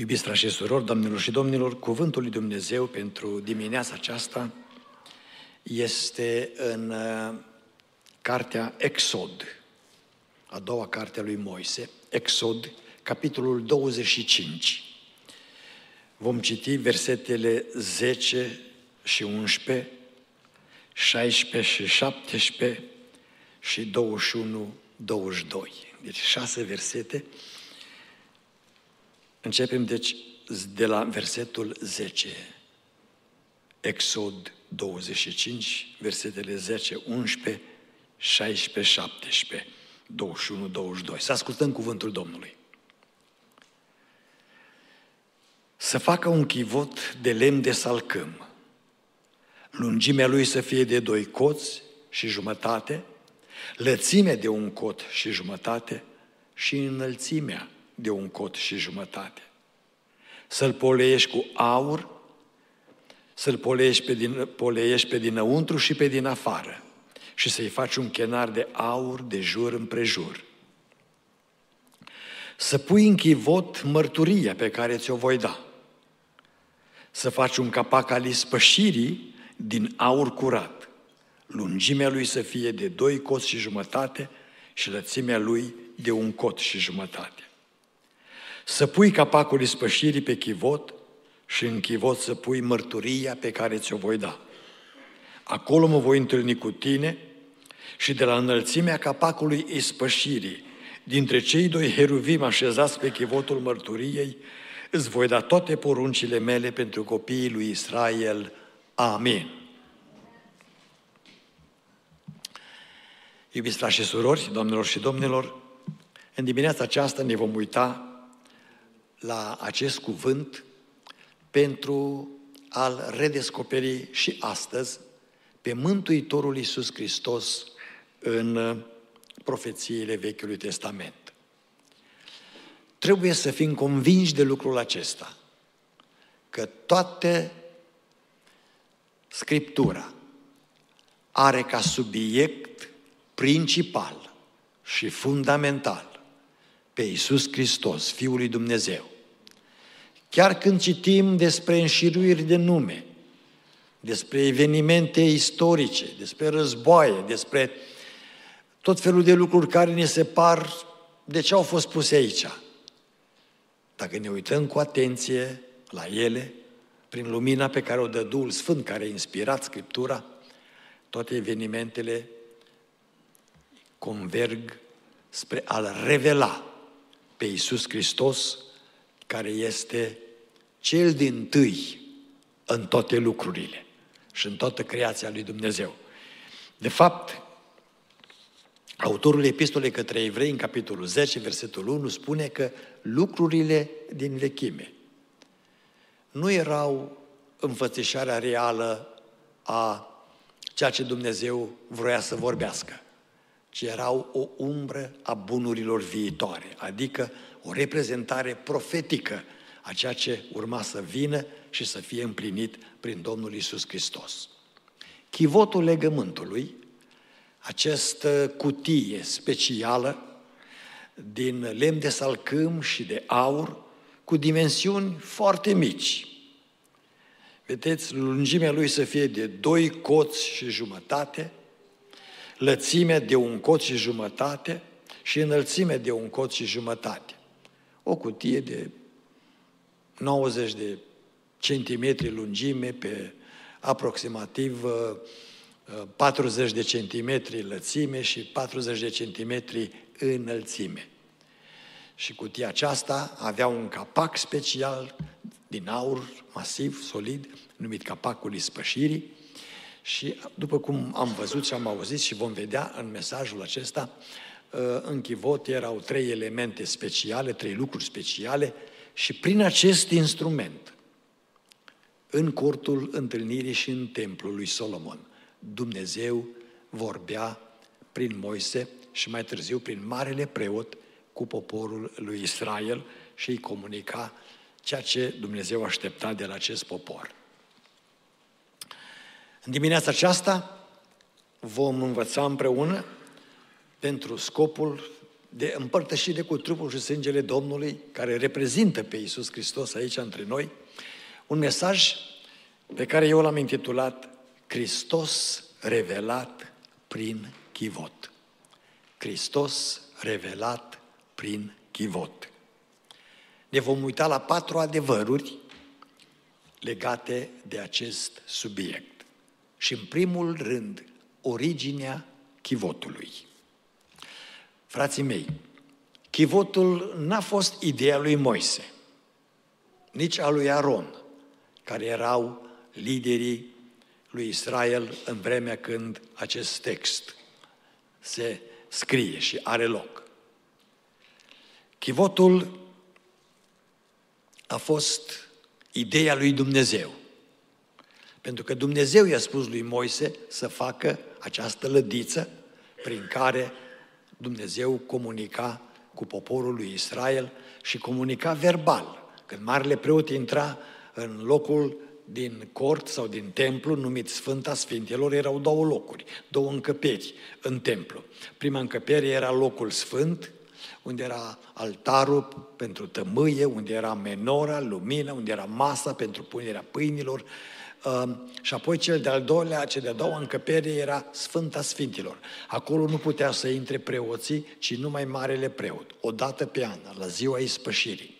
Iubiți frați și surori, doamnelor și domnilor, cuvântul lui Dumnezeu pentru dimineața aceasta este în uh, cartea Exod, a doua carte a lui Moise, Exod, capitolul 25. Vom citi versetele 10 și 11, 16 și 17 și 21, 22. Deci șase versete Începem, deci, de la versetul 10. Exod 25, versetele 10, 11, 16, 17, 21, 22. Să ascultăm cuvântul Domnului. Să facă un chivot de lemn de salcâm. Lungimea lui să fie de doi coți și jumătate, lățimea de un cot și jumătate și înălțimea de un cot și jumătate. Să-l poleiești cu aur, să-l poleiești pe, din, poleiești pe dinăuntru și pe din afară și să-i faci un chenar de aur de jur împrejur. Să pui în chivot mărturia pe care ți-o voi da. Să faci un capac al ispășirii din aur curat. Lungimea lui să fie de doi coți și jumătate și lățimea lui de un cot și jumătate să pui capacul ispășirii pe chivot și în chivot să pui mărturia pe care ți-o voi da. Acolo mă voi întâlni cu tine și de la înălțimea capacului ispășirii, dintre cei doi heruvim așezați pe chivotul mărturiei, îți voi da toate poruncile mele pentru copiii lui Israel. Amin. Iubiți frați și surori, domnilor și domnilor, în dimineața aceasta ne vom uita la acest cuvânt pentru a-L redescoperi și astăzi pe Mântuitorul Iisus Hristos în profețiile Vechiului Testament. Trebuie să fim convinși de lucrul acesta, că toate Scriptura are ca subiect principal și fundamental pe Iisus Hristos, Fiul lui Dumnezeu. Chiar când citim despre înșiruiri de nume, despre evenimente istorice, despre războaie, despre tot felul de lucruri care ne se par de ce au fost puse aici. Dacă ne uităm cu atenție la ele, prin lumina pe care o dă Duhul Sfânt, care a inspirat Scriptura, toate evenimentele converg spre a-L revela pe Iisus Hristos care este cel din tâi în toate lucrurile și în toată creația lui Dumnezeu. De fapt, autorul epistolei către evrei, în capitolul 10, versetul 1, spune că lucrurile din vechime nu erau înfățișarea reală a ceea ce Dumnezeu vroia să vorbească, ci erau o umbră a bunurilor viitoare, adică o reprezentare profetică a ceea ce urma să vină și să fie împlinit prin Domnul Isus Hristos. Chivotul legământului, această cutie specială din lemn de salcâm și de aur, cu dimensiuni foarte mici. Vedeți, lungimea lui să fie de doi coți și jumătate, lățimea de un cot și jumătate și înălțime de un cot și jumătate o cutie de 90 de centimetri lungime pe aproximativ 40 uh, de centimetri lățime și 40 de centimetri înălțime. Și cutia aceasta avea un capac special din aur masiv, solid, numit capacul ispășirii, și după cum am văzut și am auzit și vom vedea în mesajul acesta, în chivot erau trei elemente speciale, trei lucruri speciale și prin acest instrument, în cortul întâlnirii și în templul lui Solomon, Dumnezeu vorbea prin Moise și mai târziu prin marele preot cu poporul lui Israel și îi comunica ceea ce Dumnezeu aștepta de la acest popor. În dimineața aceasta vom învăța împreună pentru scopul de împărtășire cu trupul și sângele Domnului, care reprezintă pe Iisus Hristos aici între noi, un mesaj pe care eu l-am intitulat Hristos revelat prin chivot. Hristos revelat prin chivot. Ne vom uita la patru adevăruri legate de acest subiect. Și în primul rând, originea chivotului. Frații mei, chivotul n-a fost ideea lui Moise, nici a lui Aron, care erau liderii lui Israel în vremea când acest text se scrie și are loc. Chivotul a fost ideea lui Dumnezeu. Pentru că Dumnezeu i-a spus lui Moise să facă această lădiță prin care Dumnezeu comunica cu poporul lui Israel și comunica verbal. Când marele preot intra în locul din cort sau din templu, numit Sfânta Sfintelor, erau două locuri, două încăperi în templu. Prima încăpere era locul sfânt, unde era altarul pentru tămâie, unde era menora, lumina, unde era masa pentru punerea pâinilor, um, și apoi cel de-al doilea, cel de-a doua încăpere era Sfânta Sfintilor. Acolo nu putea să intre preoții, ci numai Marele Preot, o dată pe an, la ziua ispășirii.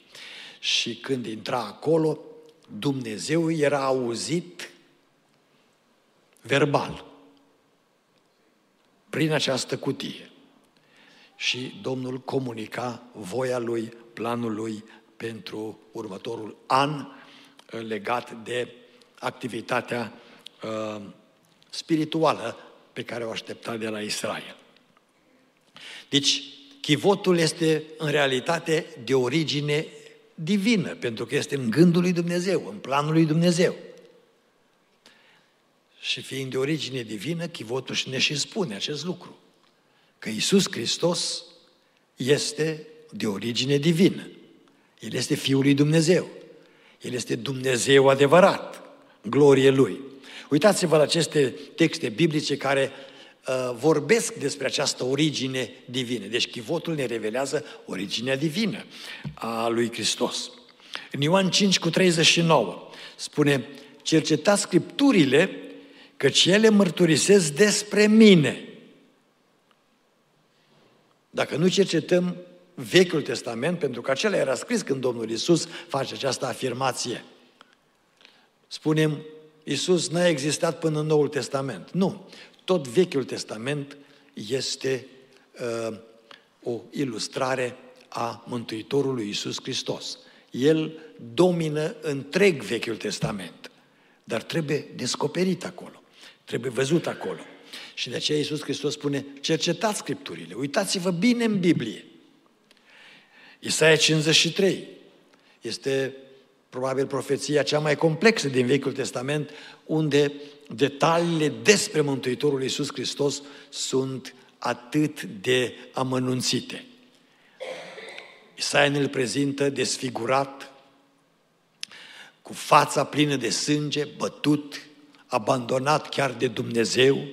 Și când intra acolo, Dumnezeu era auzit verbal, prin această cutie. Și Domnul comunica voia lui, planul lui pentru următorul an uh, legat de activitatea uh, spirituală pe care o aștepta de la Israel. Deci, chivotul este în realitate de origine divină, pentru că este în gândul lui Dumnezeu, în planul lui Dumnezeu. Și fiind de origine divină, chivotul și ne și spune acest lucru, că Isus Hristos este de origine divină. El este Fiul lui Dumnezeu. El este Dumnezeu adevărat, glorie Lui. Uitați-vă la aceste texte biblice care uh, vorbesc despre această origine divină. Deci chivotul ne revelează originea divină a lui Hristos. În Ioan 5 cu 39 spune, cercetați Scripturile, căci ele mărturisesc despre mine. Dacă nu cercetăm Vechiul Testament, pentru că acela era scris când Domnul Isus face această afirmație. Spunem, Isus n-a existat până în Noul Testament. Nu tot Vechiul Testament este uh, o ilustrare a Mântuitorului Iisus Hristos. El domină întreg Vechiul Testament, dar trebuie descoperit acolo, trebuie văzut acolo. Și de aceea Iisus Hristos spune, cercetați Scripturile, uitați-vă bine în Biblie. Isaia 53 este probabil profeția cea mai complexă din Vechiul Testament, unde detaliile despre Mântuitorul Iisus Hristos sunt atât de amănunțite. Isaia ne-l prezintă desfigurat, cu fața plină de sânge, bătut, abandonat chiar de Dumnezeu,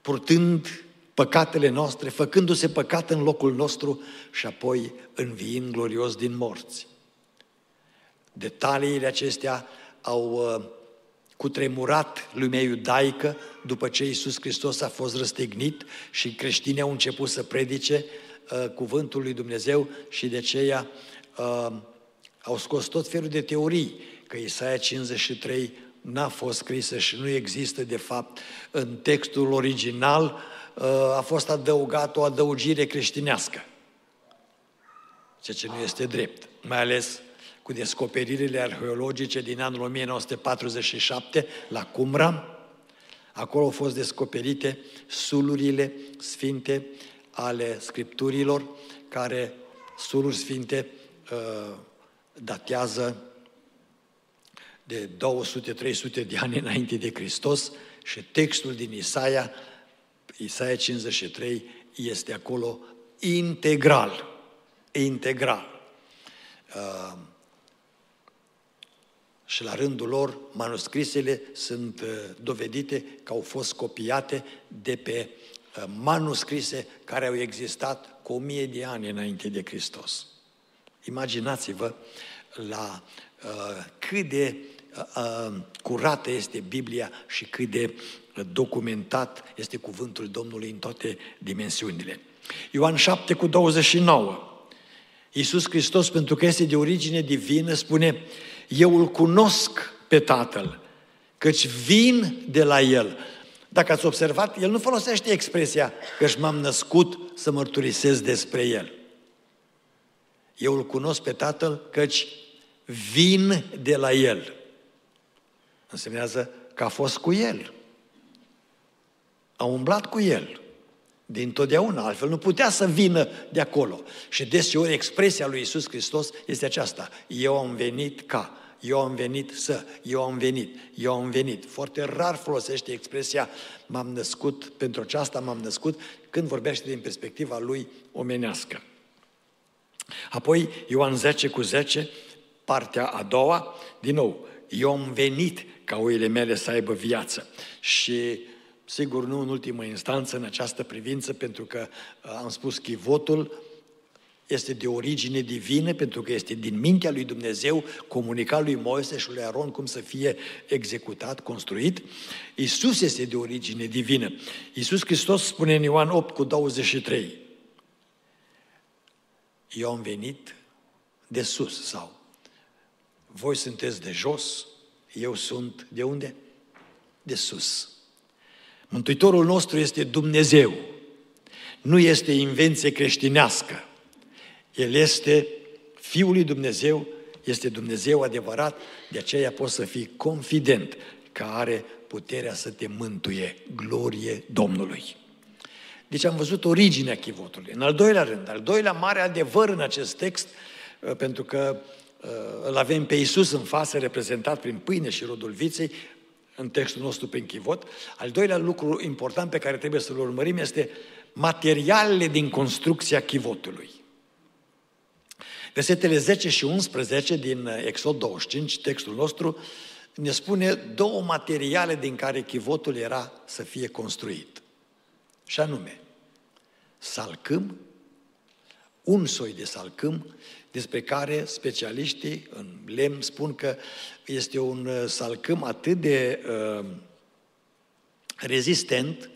purtând păcatele noastre, făcându-se păcat în locul nostru și apoi înviind glorios din morți. Detaliile acestea au uh, cutremurat lumea iudaică după ce Iisus Hristos a fost răstignit și creștinii au început să predice uh, cuvântul lui Dumnezeu și de aceea uh, au scos tot felul de teorii că Isaia 53 n-a fost scrisă și nu există de fapt în textul original, uh, a fost adăugat o adăugire creștinească. Ceea ce nu este drept, mai ales cu descoperirile arheologice din anul 1947 la Cumra. Acolo au fost descoperite sulurile sfinte ale scripturilor, care suluri sfinte uh, datează de 200-300 de ani înainte de Hristos și textul din Isaia, Isaia 53, este acolo integral. Integral. Uh, și la rândul lor, manuscrisele sunt uh, dovedite că au fost copiate de pe uh, manuscrise care au existat cu o mie de ani înainte de Hristos. Imaginați-vă la uh, cât de uh, uh curată este Biblia și cât de documentat este cuvântul Domnului în toate dimensiunile. Ioan 7 cu 29. Iisus Hristos, pentru că este de origine divină, spune, eu îl cunosc pe Tatăl, căci vin de la El. Dacă ați observat, El nu folosește expresia că m-am născut să mărturisesc despre El. Eu îl cunosc pe Tatăl, căci vin de la El. Însemnează că a fost cu El. A umblat cu El din totdeauna, altfel nu putea să vină de acolo. Și deseori expresia lui Isus Hristos este aceasta, eu am venit ca, eu am venit să, eu am venit, eu am venit. Foarte rar folosește expresia m-am născut, pentru aceasta m-am născut, când vorbește din perspectiva lui omenească. Apoi Ioan 10 cu 10, partea a doua, din nou, eu am venit ca oile mele să aibă viață. Și Sigur, nu în ultimă instanță în această privință, pentru că uh, am spus că votul este de origine divină, pentru că este din mintea lui Dumnezeu, comunicat lui Moise și lui Aron cum să fie executat, construit. Isus este de origine divină. Isus Hristos spune în Ioan 8 cu 23, Eu am venit de sus sau voi sunteți de jos, eu sunt de unde? De sus. Mântuitorul nostru este Dumnezeu. Nu este invenție creștinească. El este Fiul lui Dumnezeu, este Dumnezeu adevărat, de aceea poți să fii confident că are puterea să te mântuie. Glorie Domnului! Deci am văzut originea chivotului. În al doilea rând, al doilea mare adevăr în acest text, uh, pentru că uh, îl avem pe Iisus în față, reprezentat prin pâine și rodul viței, în textul nostru pe închivot. Al doilea lucru important pe care trebuie să-l urmărim este materialele din construcția chivotului. Versetele 10 și 11 din Exod 25, textul nostru, ne spune două materiale din care chivotul era să fie construit. Și anume, salcâm, un soi de salcâm despre care specialiștii în lemn spun că este un uh, salcâm atât de uh, rezistent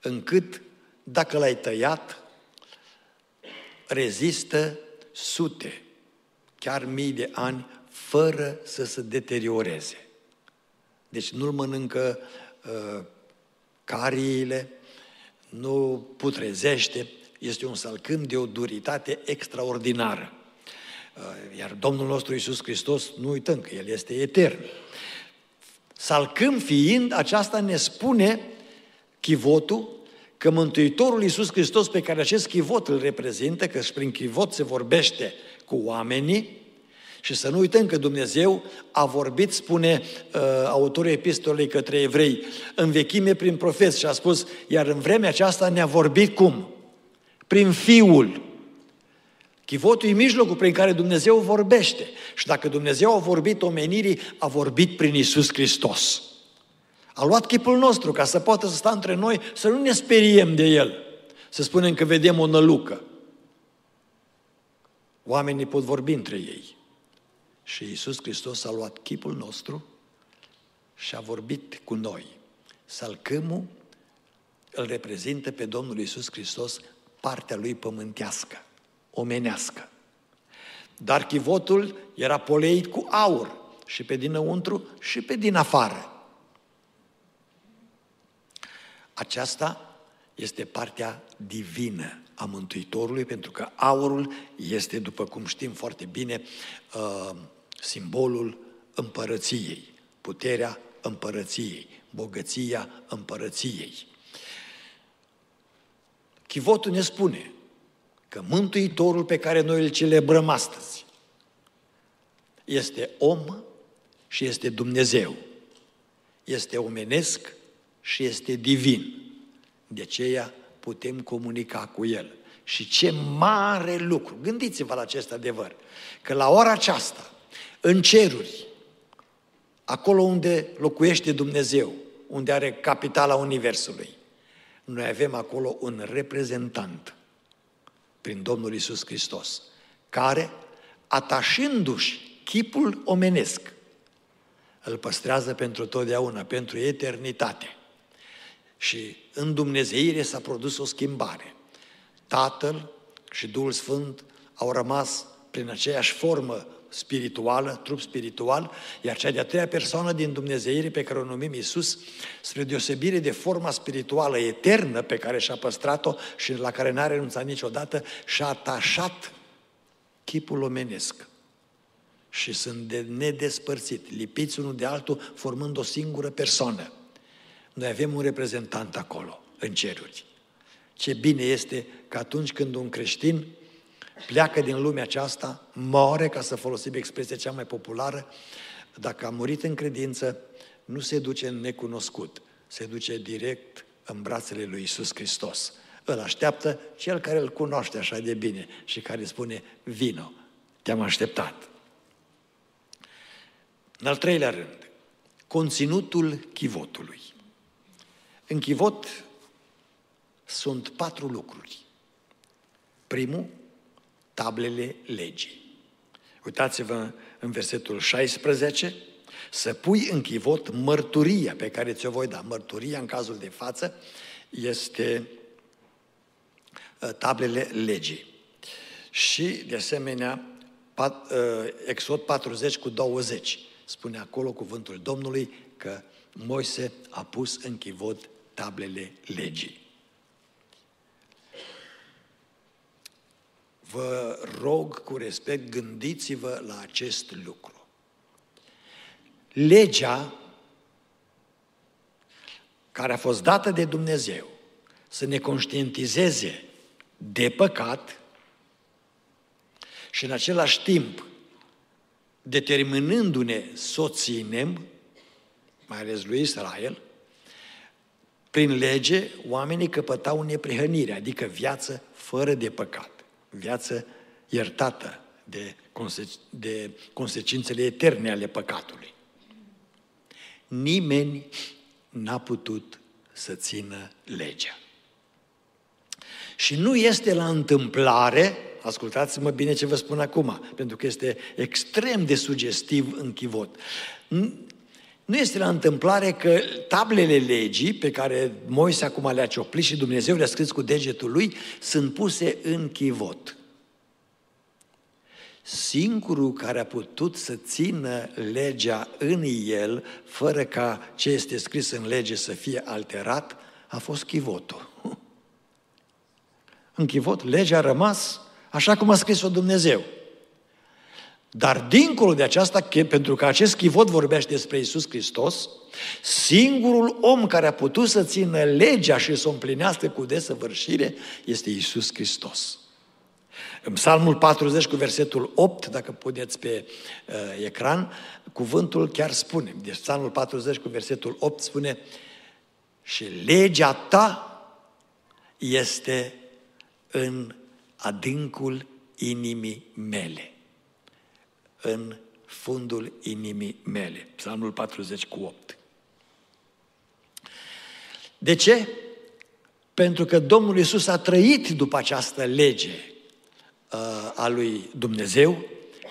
încât dacă l-ai tăiat, rezistă sute, chiar mii de ani, fără să se deterioreze. Deci nu-l mănâncă uh, cariile, nu putrezește, este un salcâm de o duritate extraordinară. Uh, iar Domnul nostru Iisus Hristos, nu uităm că El este etern. Salcâm fiind, aceasta ne spune chivotul că Mântuitorul Iisus Hristos pe care acest chivot îl reprezintă, că și prin chivot se vorbește cu oamenii, și să nu uităm că Dumnezeu a vorbit, spune uh, autorul epistolei către evrei, în vechime prin profeți și a spus, iar în vremea aceasta ne-a vorbit cum? Prin Fiul. Chivotul e mijlocul prin care Dumnezeu vorbește. Și dacă Dumnezeu a vorbit omenirii, a vorbit prin Isus Hristos. A luat chipul nostru ca să poată să sta între noi, să nu ne speriem de El. Să spunem că vedem o nălucă. Oamenii pot vorbi între ei. Și Isus Hristos a luat chipul nostru și a vorbit cu noi. Salcâmul îl reprezintă pe Domnul Isus Hristos partea lui pământească omenească. Dar chivotul era poleit cu aur și pe dinăuntru și pe din afară. Aceasta este partea divină a Mântuitorului, pentru că aurul este, după cum știm foarte bine, uh, simbolul împărăției, puterea împărăției, bogăția împărăției. Chivotul ne spune, că Mântuitorul pe care noi îl celebrăm astăzi este om și este Dumnezeu. Este omenesc și este divin. De aceea putem comunica cu El. Și ce mare lucru! Gândiți-vă la acest adevăr. Că la ora aceasta, în ceruri, acolo unde locuiește Dumnezeu, unde are capitala Universului, Noi avem acolo un reprezentant prin Domnul Isus Hristos, care, atașându-și chipul omenesc, îl păstrează pentru totdeauna, pentru eternitate. Și în Dumnezeire s-a produs o schimbare. Tatăl și Duhul Sfânt au rămas prin aceeași formă spirituală, trup spiritual, iar cea de-a treia persoană din Dumnezeire pe care o numim Isus, spre deosebire de forma spirituală eternă pe care și-a păstrat-o și la care n-a renunțat niciodată, și-a atașat chipul omenesc. Și sunt de nedespărțit, lipiți unul de altul, formând o singură persoană. Noi avem un reprezentant acolo, în ceruri. Ce bine este că atunci când un creștin pleacă din lumea aceasta, moare, ca să folosim expresia cea mai populară, dacă a murit în credință, nu se duce în necunoscut, se duce direct în brațele lui Isus Hristos. Îl așteaptă cel care îl cunoaște așa de bine și care spune, vino, te-am așteptat. În al treilea rând, conținutul chivotului. În chivot sunt patru lucruri. Primul, tablele legii. Uitați-vă în versetul 16, să pui în chivot mărturia pe care ți-o voi da. Mărturia, în cazul de față, este uh, tablele legii. Și, de asemenea, uh, Exod 40 cu 20 spune acolo cuvântul Domnului că Moise a pus în chivot tablele legii. Vă rog cu respect, gândiți-vă la acest lucru. Legea care a fost dată de Dumnezeu să ne conștientizeze de păcat și în același timp determinându-ne să o ținem, mai ales lui Israel, prin lege, oamenii căpătau neprihănire, adică viață fără de păcat viață iertată de, conse- de consecințele eterne ale păcatului. Nimeni n-a putut să țină legea. Și nu este la întâmplare, ascultați-mă bine ce vă spun acum, pentru că este extrem de sugestiv în chivot. Nu este la întâmplare că tablele legii pe care Moise acum le-a cioplit și Dumnezeu le-a scris cu degetul lui sunt puse în chivot. Singurul care a putut să țină legea în el, fără ca ce este scris în lege să fie alterat, a fost chivotul. În chivot, legea a rămas așa cum a scris-o Dumnezeu. Dar dincolo de aceasta, pentru că acest chivot vorbește despre Isus Hristos, singurul om care a putut să țină legea și să o împlinească cu desăvârșire este Isus Hristos. În Psalmul 40 cu versetul 8, dacă puneți pe uh, ecran, cuvântul chiar spune, deci Psalmul 40 cu versetul 8 spune și legea ta este în adâncul inimii mele în fundul inimii mele. Psalmul 40 cu 8. De ce? Pentru că Domnul Iisus a trăit după această lege uh, a lui Dumnezeu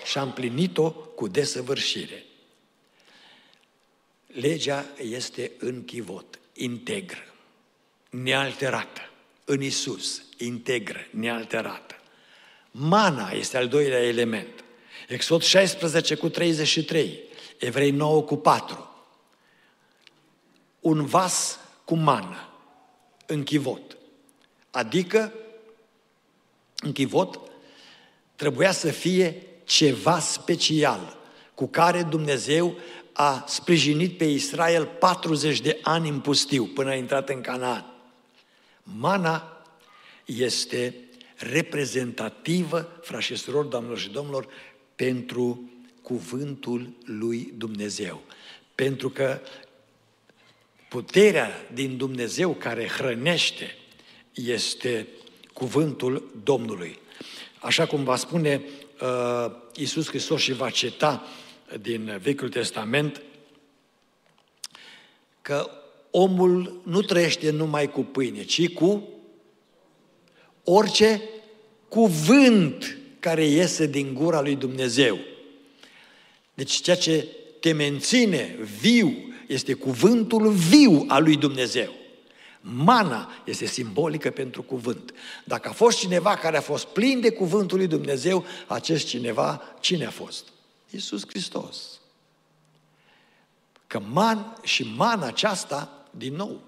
și a împlinit-o cu desăvârșire. Legea este în chivot, integră, nealterată, în Isus, integră, nealterată. Mana este al doilea element. Exod 16 cu 33, Evrei 9 cu 4. Un vas cu mană în chivot. Adică, în chivot, trebuia să fie ceva special cu care Dumnezeu a sprijinit pe Israel 40 de ani în pustiu până a intrat în Canaan. Mana este reprezentativă, frați și surori, doamnelor și domnilor, pentru cuvântul lui Dumnezeu. Pentru că puterea din Dumnezeu care hrănește este cuvântul Domnului. Așa cum va spune uh, Iisus Hristos și va ceta din Vechiul Testament, că omul nu trăiește numai cu pâine, ci cu orice cuvânt care iese din gura lui Dumnezeu. Deci ceea ce te menține viu este cuvântul viu al lui Dumnezeu. Mana este simbolică pentru cuvânt. Dacă a fost cineva care a fost plin de cuvântul lui Dumnezeu, acest cineva, cine a fost? Iisus Hristos. Că man și mana aceasta, din nou,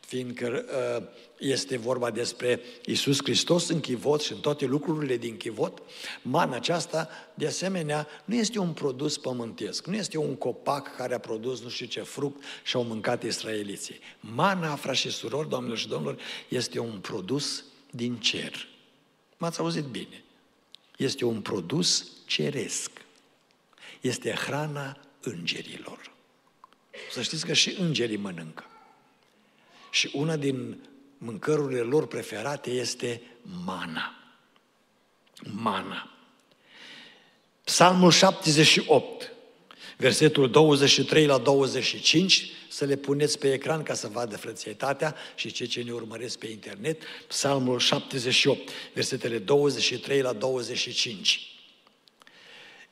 fiindcă uh, este vorba despre Isus Hristos în chivot și în toate lucrurile din chivot, mana aceasta, de asemenea, nu este un produs pământesc, nu este un copac care a produs nu știu ce fruct și au mâncat israeliții. Mana, frați și surori, doamnelor și domnilor, este un produs din cer. M-ați auzit bine. Este un produs ceresc. Este hrana îngerilor. Să știți că și îngerii mănâncă. Și una din mâncărurile lor preferate este mana. Mana. Psalmul 78, versetul 23 la 25, să le puneți pe ecran ca să vadă frățietatea și cei ce ne urmăresc pe internet. Psalmul 78, versetele 23 la 25.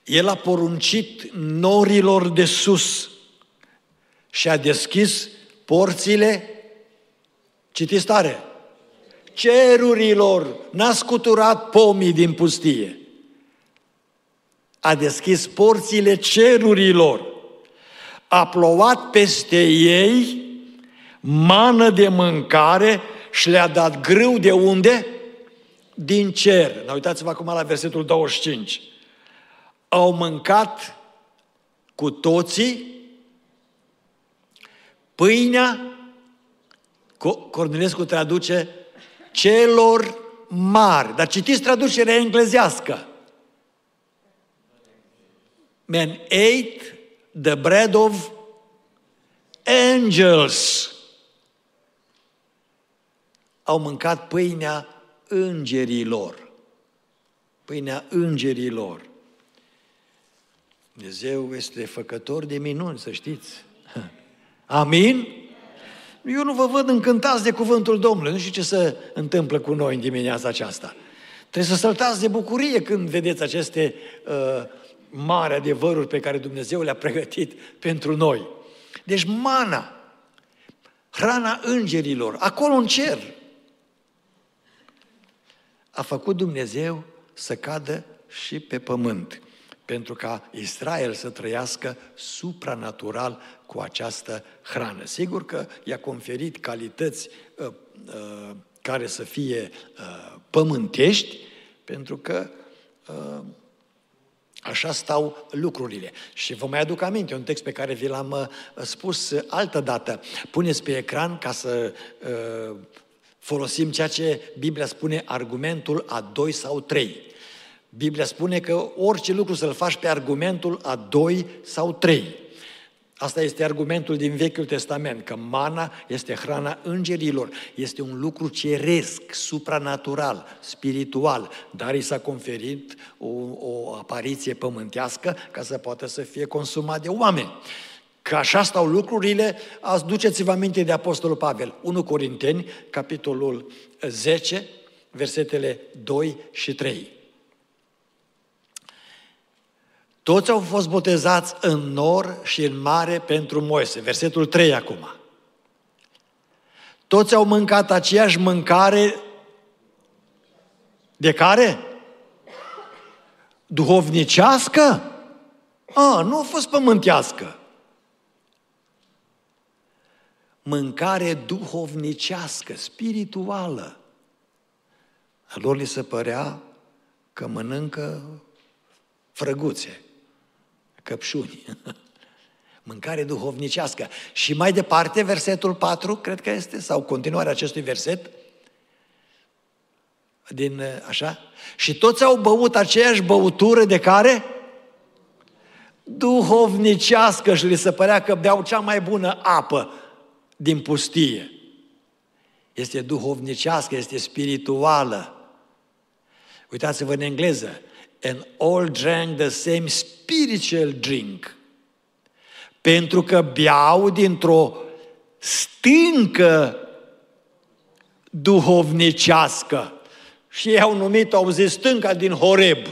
El a poruncit norilor de sus și a deschis porțile Citiți tare. Cerurilor n-a scuturat pomii din pustie. A deschis porțile cerurilor. A plouat peste ei mană de mâncare și le-a dat grâu de unde? Din cer. Dar uitați-vă acum la versetul 25. Au mâncat cu toții pâinea Cornilescu traduce celor mari. Dar citiți traducerea englezească. Men ate the bread of angels. Au mâncat pâinea îngerilor. Pâinea îngerilor. Dumnezeu este făcător de minuni, să știți. Amin? Eu nu vă văd încântați de cuvântul Domnului. Nu știu ce se întâmplă cu noi în dimineața aceasta. Trebuie să săltați de bucurie când vedeți aceste uh, mari adevăruri pe care Dumnezeu le-a pregătit pentru noi. Deci mana, hrana îngerilor, acolo în cer, a făcut Dumnezeu să cadă și pe pământ pentru ca Israel să trăiască supranatural cu această hrană. Sigur că i-a conferit calități uh, uh, care să fie uh, pământești, pentru că uh, așa stau lucrurile. Și vă mai aduc aminte un text pe care vi l-am uh, spus altă dată. Puneți pe ecran ca să uh, folosim ceea ce Biblia spune argumentul a doi sau trei. Biblia spune că orice lucru să-l faci pe argumentul a doi sau trei. Asta este argumentul din Vechiul Testament, că mana este hrana îngerilor, este un lucru ceresc, supranatural, spiritual, dar i s-a conferit o, o apariție pământească ca să poată să fie consumat de oameni. Că așa stau lucrurile, ați duceți-vă aminte de Apostolul Pavel, 1 Corinteni, capitolul 10, versetele 2 și 3. Toți au fost botezați în nor și în mare pentru Moise. Versetul 3 acum. Toți au mâncat aceeași mâncare de care? Duhovnicească? A, nu a fost pământească. Mâncare duhovnicească, spirituală. Lor li se părea că mănâncă frăguțe căpșuni. Mâncare duhovnicească. Și mai departe, versetul 4, cred că este, sau continuarea acestui verset, din așa, și toți au băut aceeași băutură de care? Duhovnicească și li se părea că beau cea mai bună apă din pustie. Este duhovnicească, este spirituală. Uitați-vă în engleză and all drank the same spiritual drink. Pentru că beau dintr-o stâncă duhovnicească. Și ei au numit, au zis, stânca din Horeb.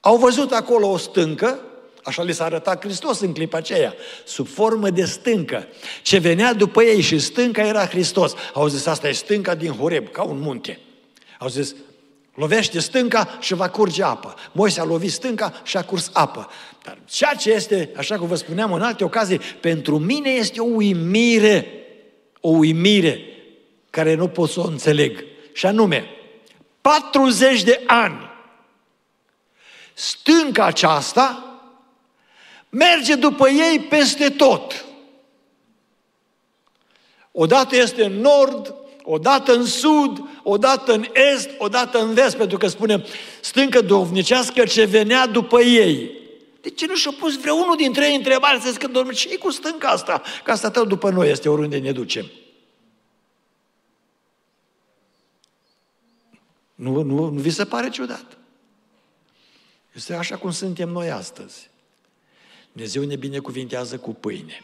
Au văzut acolo o stâncă, așa li s-a arătat Hristos în clipa aceea, sub formă de stâncă. Ce venea după ei și stânca era Hristos. Au zis, asta e stânca din Horeb, ca un munte. Au zis, lovește stânca și va curge apă. Moise a lovit stânca și a curs apă. Dar ceea ce este, așa cum vă spuneam în alte ocazii, pentru mine este o uimire, o uimire care nu pot să o înțeleg. Și anume, 40 de ani, stânca aceasta merge după ei peste tot. Odată este în nord, odată în sud, odată în est, odată în vest, pentru că spunem stâncă dovnicească ce venea după ei. De ce nu și-a pus vreunul dintre ei întrebare să zică, domnule, ce cu stânca asta? Că asta tot după noi este oriunde ne ducem. Nu, nu, nu vi se pare ciudat? Este așa cum suntem noi astăzi. Dumnezeu ne binecuvintează cu pâine,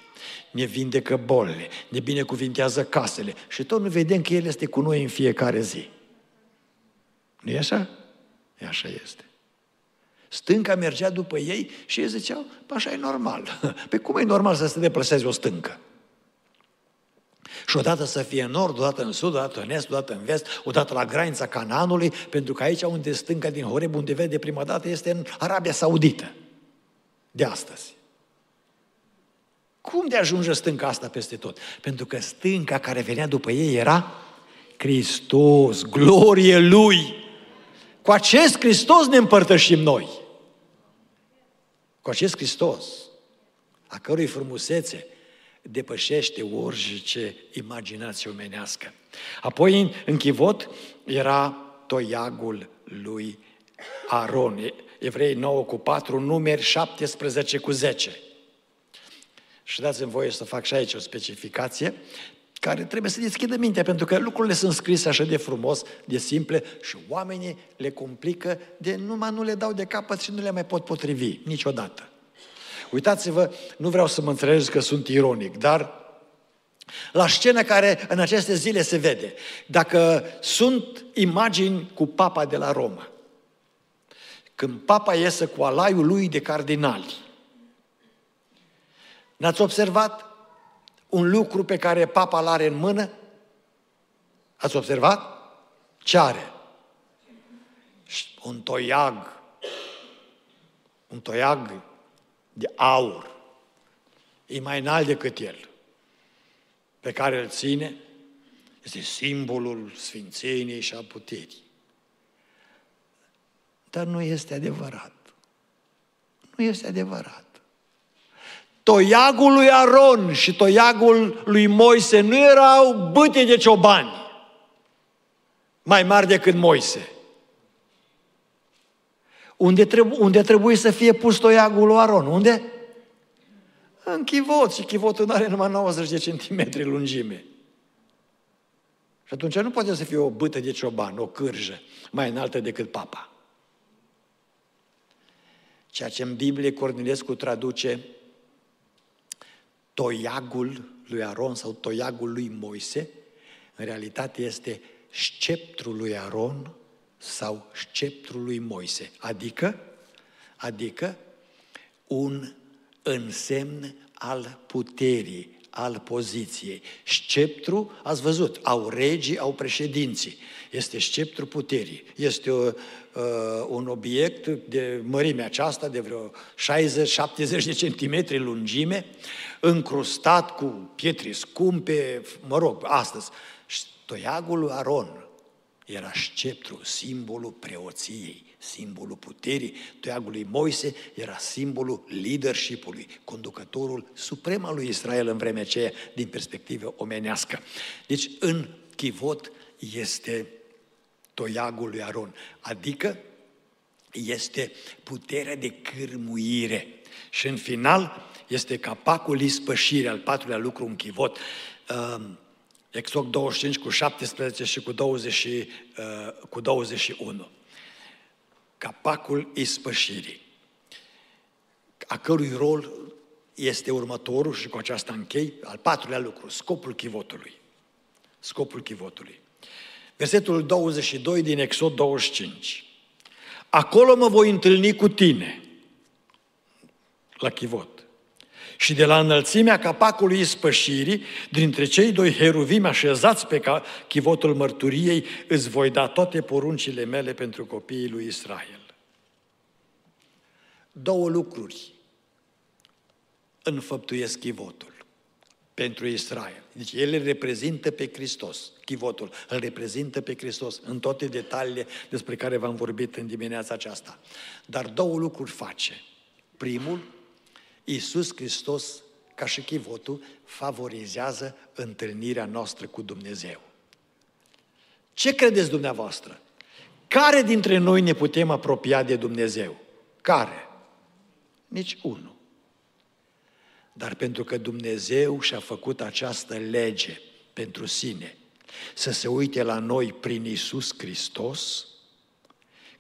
ne vindecă bolile, ne binecuvintează casele și tot nu vedem că El este cu noi în fiecare zi. nu e așa? E așa este. Stânca mergea după ei și ei ziceau, așa e normal. Pe cum e normal să se deplaseze o stâncă? Și odată să fie în nord, odată în sud, odată în est, odată în vest, odată la granița Cananului, pentru că aici unde stânca din Horeb, unde vede prima dată, este în Arabia Saudită. De astăzi. Cum de ajunge stânca asta peste tot? Pentru că stânca care venea după ei era Hristos, glorie Lui. Cu acest Hristos ne împărtășim noi. Cu acest Hristos, a cărui frumusețe depășește orice imaginație omenească. Apoi, în, în chivot, era toiagul lui Aron. Evrei 9 cu 4, numeri 17 cu 10. Și dați-mi voie să fac și aici o specificație care trebuie să deschidă mintea, pentru că lucrurile sunt scrise așa de frumos, de simple și oamenii le complică de numai nu le dau de capăt și nu le mai pot potrivi niciodată. Uitați-vă, nu vreau să mă înțelegeți că sunt ironic, dar la scena care în aceste zile se vede, dacă sunt imagini cu papa de la Roma, când papa iese cu alaiul lui de cardinali, N-ați observat un lucru pe care papa îl are în mână? Ați observat? Ce are? Un toiag. Un toiag de aur. E mai înalt decât el. Pe care îl ține. Este simbolul sfințeniei și a puterii. Dar nu este adevărat. Nu este adevărat toiagul lui Aron și toiagul lui Moise nu erau bâte de ciobani mai mari decât Moise. Unde, trebu- unde trebuie să fie pus toiagul lui Aron? Unde? În chivot. Și chivotul nu are numai 90 de centimetri lungime. Și atunci nu poate să fie o bâtă de cioban, o cârjă, mai înaltă decât papa. Ceea ce în Biblie Cornilescu traduce toiagul lui Aron sau toiagul lui Moise, în realitate este sceptrul lui Aron sau sceptrul lui Moise. Adică, adică un însemn al puterii, al poziției. Sceptru, ați văzut, au regii, au președinții. Este sceptru puterii. Este o, uh, un obiect de mărime aceasta, de vreo 60-70 de centimetri lungime, încrustat cu pietre scumpe, mă rog, astăzi. Toiagul lui Aron era sceptru, simbolul preoției, simbolul puterii. Toiagul lui Moise era simbolul leadership-ului, conducătorul suprem al lui Israel în vremea aceea, din perspectivă omenească. Deci, în chivot este toiagul lui Aron, adică este puterea de cârmuire. Și în final este capacul ispășirii, al patrulea lucru în chivot. Um, Exod 25 cu 17 și cu, 20, uh, cu 21. Capacul ispășirii, a cărui rol este următorul și cu aceasta închei, al patrulea lucru, scopul chivotului. Scopul chivotului. Versetul 22 din Exod 25. Acolo mă voi întâlni cu tine, la chivot. Și de la înălțimea capacului ispășirii, dintre cei doi heruvimi așezați pe chivotul mărturiei, îți voi da toate poruncile mele pentru copiii lui Israel. Două lucruri înfăptuiesc chivotul pentru Israel. Deci el îl reprezintă pe Hristos, chivotul, îl reprezintă pe Hristos în toate detaliile despre care v-am vorbit în dimineața aceasta. Dar două lucruri face. Primul, Iisus Hristos, ca și chivotul, favorizează întâlnirea noastră cu Dumnezeu. Ce credeți dumneavoastră? Care dintre noi ne putem apropia de Dumnezeu? Care? Nici unul. Dar pentru că Dumnezeu și-a făcut această lege pentru sine, să se uite la noi prin Isus Hristos,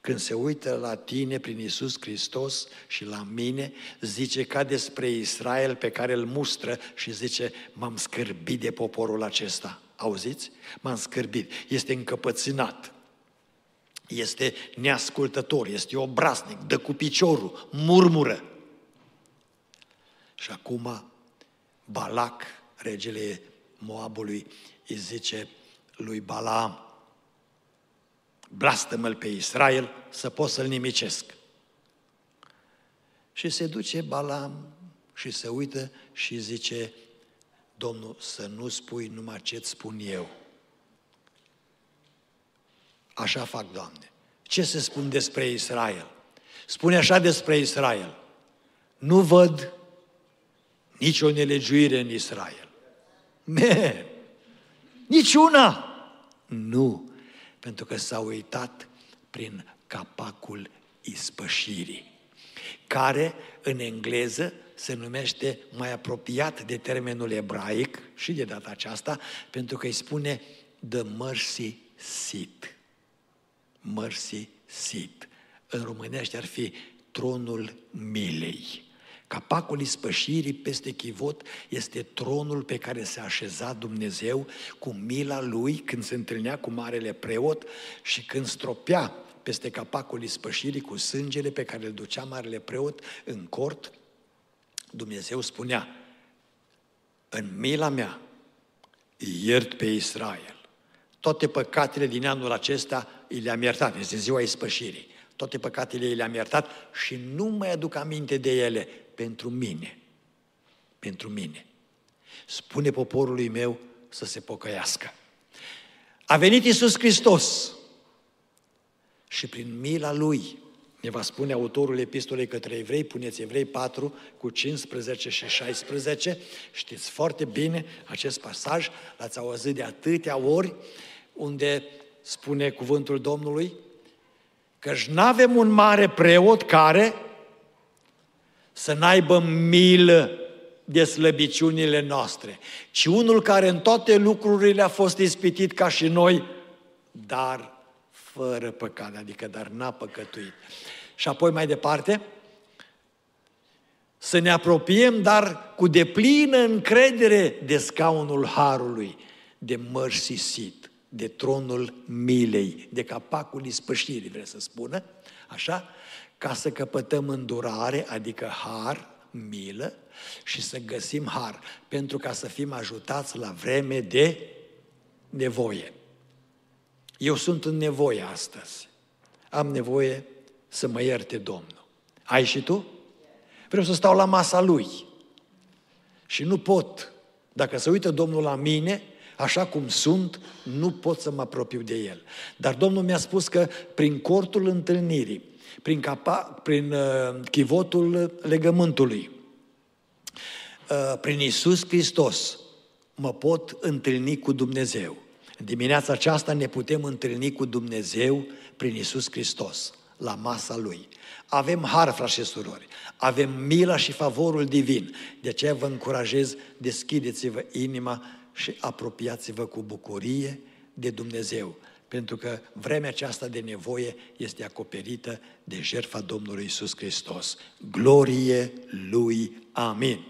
când se uită la tine prin Isus Hristos și la mine, zice ca despre Israel pe care îl mustră și zice, m-am scârbit de poporul acesta. Auziți? M-am scârbit. Este încăpățânat. Este neascultător, este obraznic, dă cu piciorul, murmură. Și acum Balac, regele Moabului, îi zice lui Balaam, blastămă pe Israel să pot să-l nimicesc. Și se duce Balaam și se uită și zice, Domnul, să nu spui numai ce-ți spun eu. Așa fac, Doamne. Ce se spun despre Israel? Spune așa despre Israel. Nu văd nici o nelegiuire în Israel. Man, niciuna! Nu, pentru că s-a uitat prin capacul ispășirii, care în engleză se numește mai apropiat de termenul ebraic și de data aceasta, pentru că îi spune the mercy seat. Mercy seat. În românește ar fi tronul milei. Capacul ispășirii peste chivot este tronul pe care se așeza Dumnezeu cu mila lui când se întâlnea cu marele preot și când stropea peste capacul ispășirii cu sângele pe care îl ducea marele preot în cort, Dumnezeu spunea, în mila mea iert pe Israel. Toate păcatele din anul acesta îi le-am iertat, este ziua ispășirii. Toate păcatele îi le-am iertat și nu mai aduc aminte de ele pentru mine. Pentru mine. Spune poporului meu să se pocăiască. A venit Isus Hristos și prin mila Lui, ne va spune autorul epistolei către evrei, puneți evrei 4 cu 15 și 16, știți foarte bine acest pasaj, l-ați auzit de atâtea ori, unde spune cuvântul Domnului, că nu avem un mare preot care să n-aibă milă de slăbiciunile noastre, ci unul care în toate lucrurile a fost ispitit ca și noi, dar fără păcat, adică dar n-a păcătuit. Și apoi mai departe, să ne apropiem, dar cu deplină încredere de scaunul Harului, de mărsisit, de tronul milei, de capacul ispășirii, vreți să spună, așa? Ca să căpătăm îndurare, adică har, milă și să găsim har, pentru ca să fim ajutați la vreme de nevoie. Eu sunt în nevoie astăzi. Am nevoie să mă ierte Domnul. Ai și tu? Vreau să stau la masa Lui. Și nu pot. Dacă se uită Domnul la mine, așa cum sunt, nu pot să mă apropiu de El. Dar Domnul mi-a spus că prin cortul întâlnirii, prin, capa, prin uh, chivotul legământului, uh, prin Isus Hristos, mă pot întâlni cu Dumnezeu. În dimineața aceasta ne putem întâlni cu Dumnezeu prin Isus Hristos, la masa Lui. Avem har, frați și surori, avem mila și favorul divin. De aceea vă încurajez, deschideți-vă inima și apropiați-vă cu bucurie de Dumnezeu pentru că vremea aceasta de nevoie este acoperită de jertfa Domnului Isus Hristos. Glorie lui, amin.